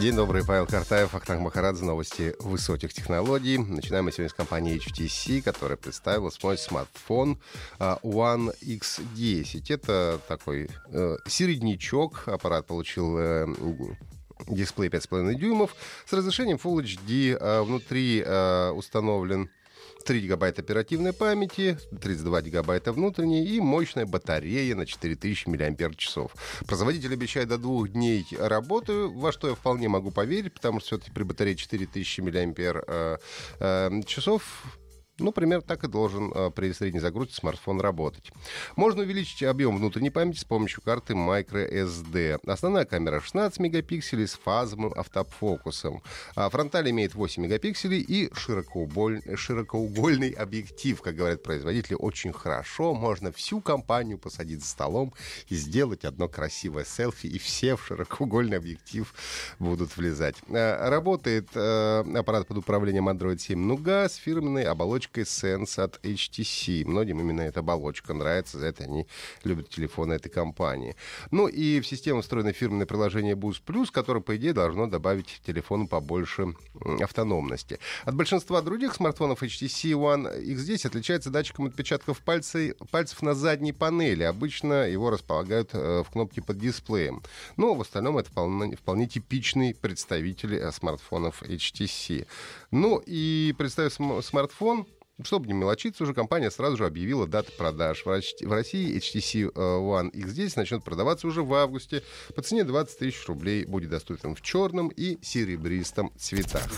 День добрый, Павел Картаев, Ахтанг Махарадзе, новости высоких технологий. Начинаем мы сегодня с компании HTC, которая представила свой смартфон а, One X10. Это такой э, середнячок. Аппарат получил э, дисплей 5,5 дюймов с разрешением Full HD. А внутри э, установлен 3 гигабайта оперативной памяти, 32 гигабайта внутренней и мощная батарея на 4000 мАч. Производитель обещает до двух дней работы, во что я вполне могу поверить, потому что все-таки при батарее 4000 мАч часов ну, примерно так и должен э, при средней загрузке смартфон работать. Можно увеличить объем внутренней памяти с помощью карты microSD. Основная камера 16 мегапикселей с фазовым автофокусом. А фронталь имеет 8 мегапикселей и широкоугольный, широкоугольный объектив, как говорят производители, очень хорошо. Можно всю компанию посадить за столом и сделать одно красивое селфи, и все в широкоугольный объектив будут влезать. Э, работает э, аппарат под управлением Android 7 Nougat с фирменной оболочкой оболочкой Sense от HTC. Многим именно эта оболочка нравится, за это они любят телефоны этой компании. Ну и в систему встроено фирменное приложение Boost Plus, которое, по идее, должно добавить телефону побольше автономности. От большинства других смартфонов HTC One X10 отличается датчиком отпечатков пальцев, пальцев на задней панели. Обычно его располагают э, в кнопке под дисплеем. Но в остальном это вполне, вполне типичный представитель э, смартфонов HTC. Ну и представив смартфон, чтобы не мелочиться, уже компания сразу же объявила дату продаж. В России HTC э, One X10 начнет продаваться уже в августе. По цене 20 тысяч рублей будет доступен в черном и серебристом цветах.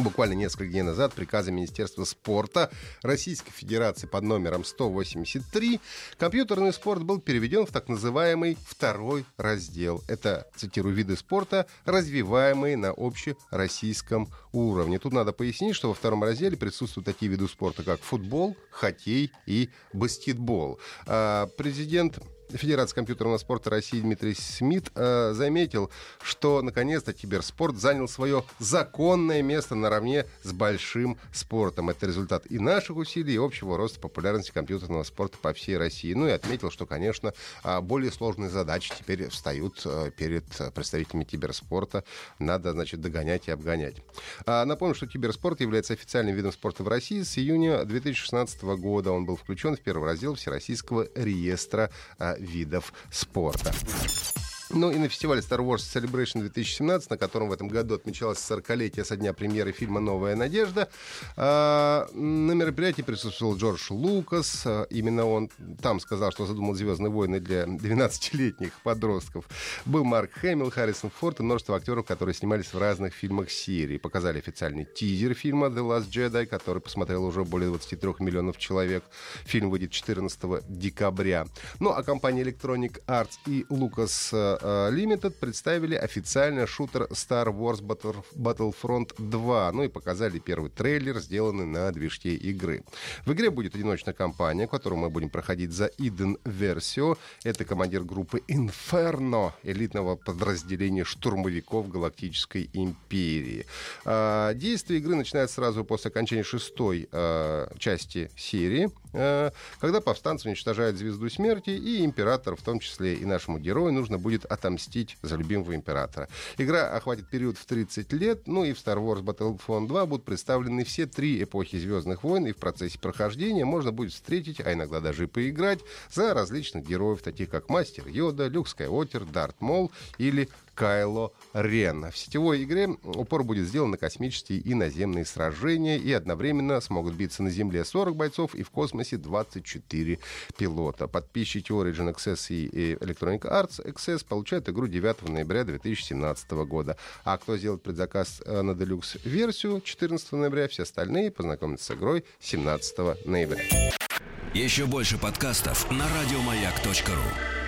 Буквально несколько дней назад приказом Министерства спорта Российской Федерации под номером 183 компьютерный спорт был переведен в так называемый второй раздел. Это, цитирую, виды спорта, развиваемые на общероссийском уровне. Тут надо пояснить, что во втором разделе присутствуют такие виды спорта, как футбол, хоккей и баскетбол. А, президент Федерации компьютерного спорта России Дмитрий Смит э, заметил, что наконец-то киберспорт занял свое законное место наравне с большим спортом. Это результат и наших усилий, и общего роста популярности компьютерного спорта по всей России. Ну и отметил, что, конечно, э, более сложные задачи теперь встают э, перед представителями киберспорта. Надо, значит, догонять и обгонять. А, напомню, что киберспорт является официальным видом спорта в России. С июня 2016 года он был включен в первый раздел Всероссийского реестра э, видов спорта. Ну и на фестивале Star Wars Celebration 2017, на котором в этом году отмечалось 40-летие со дня премьеры фильма «Новая надежда», э, на мероприятии присутствовал Джордж Лукас. Э, именно он там сказал, что задумал «Звездные войны» для 12-летних подростков. Был Марк Хэмилл, Харрисон Форд и множество актеров, которые снимались в разных фильмах серии. Показали официальный тизер фильма «The Last Jedi», который посмотрел уже более 23 миллионов человек. Фильм выйдет 14 декабря. Ну а компания Electronic Arts и Lucas Э, Limited представили официально шутер Star Wars Battlefront 2. Ну и показали первый трейлер, сделанный на движке игры. В игре будет одиночная кампания, которую мы будем проходить за Иден-версию. Это командир группы Inferno, элитного подразделения штурмовиков Галактической Империи. А, действие игры начинается сразу после окончания шестой а, части серии, когда повстанцы уничтожают Звезду Смерти, и Император, в том числе и нашему герою, нужно будет отомстить за любимого императора. Игра охватит период в 30 лет, ну и в Star Wars Battlefront 2 будут представлены все три эпохи Звездных войн, и в процессе прохождения можно будет встретить, а иногда даже и поиграть за различных героев, таких как Мастер Йода, Люк Скайуокер, Дарт Мол или Кайло Рен. В сетевой игре упор будет сделан на космические и наземные сражения, и одновременно смогут биться на Земле 40 бойцов и в космосе 24 пилота. Подписчики Origin Access и Electronic Arts Access получают игру 9 ноября 2017 года. А кто сделает предзаказ э, на Deluxe-версию 14 ноября, все остальные познакомятся с игрой 17 ноября. Еще больше подкастов на радиомаяк.ру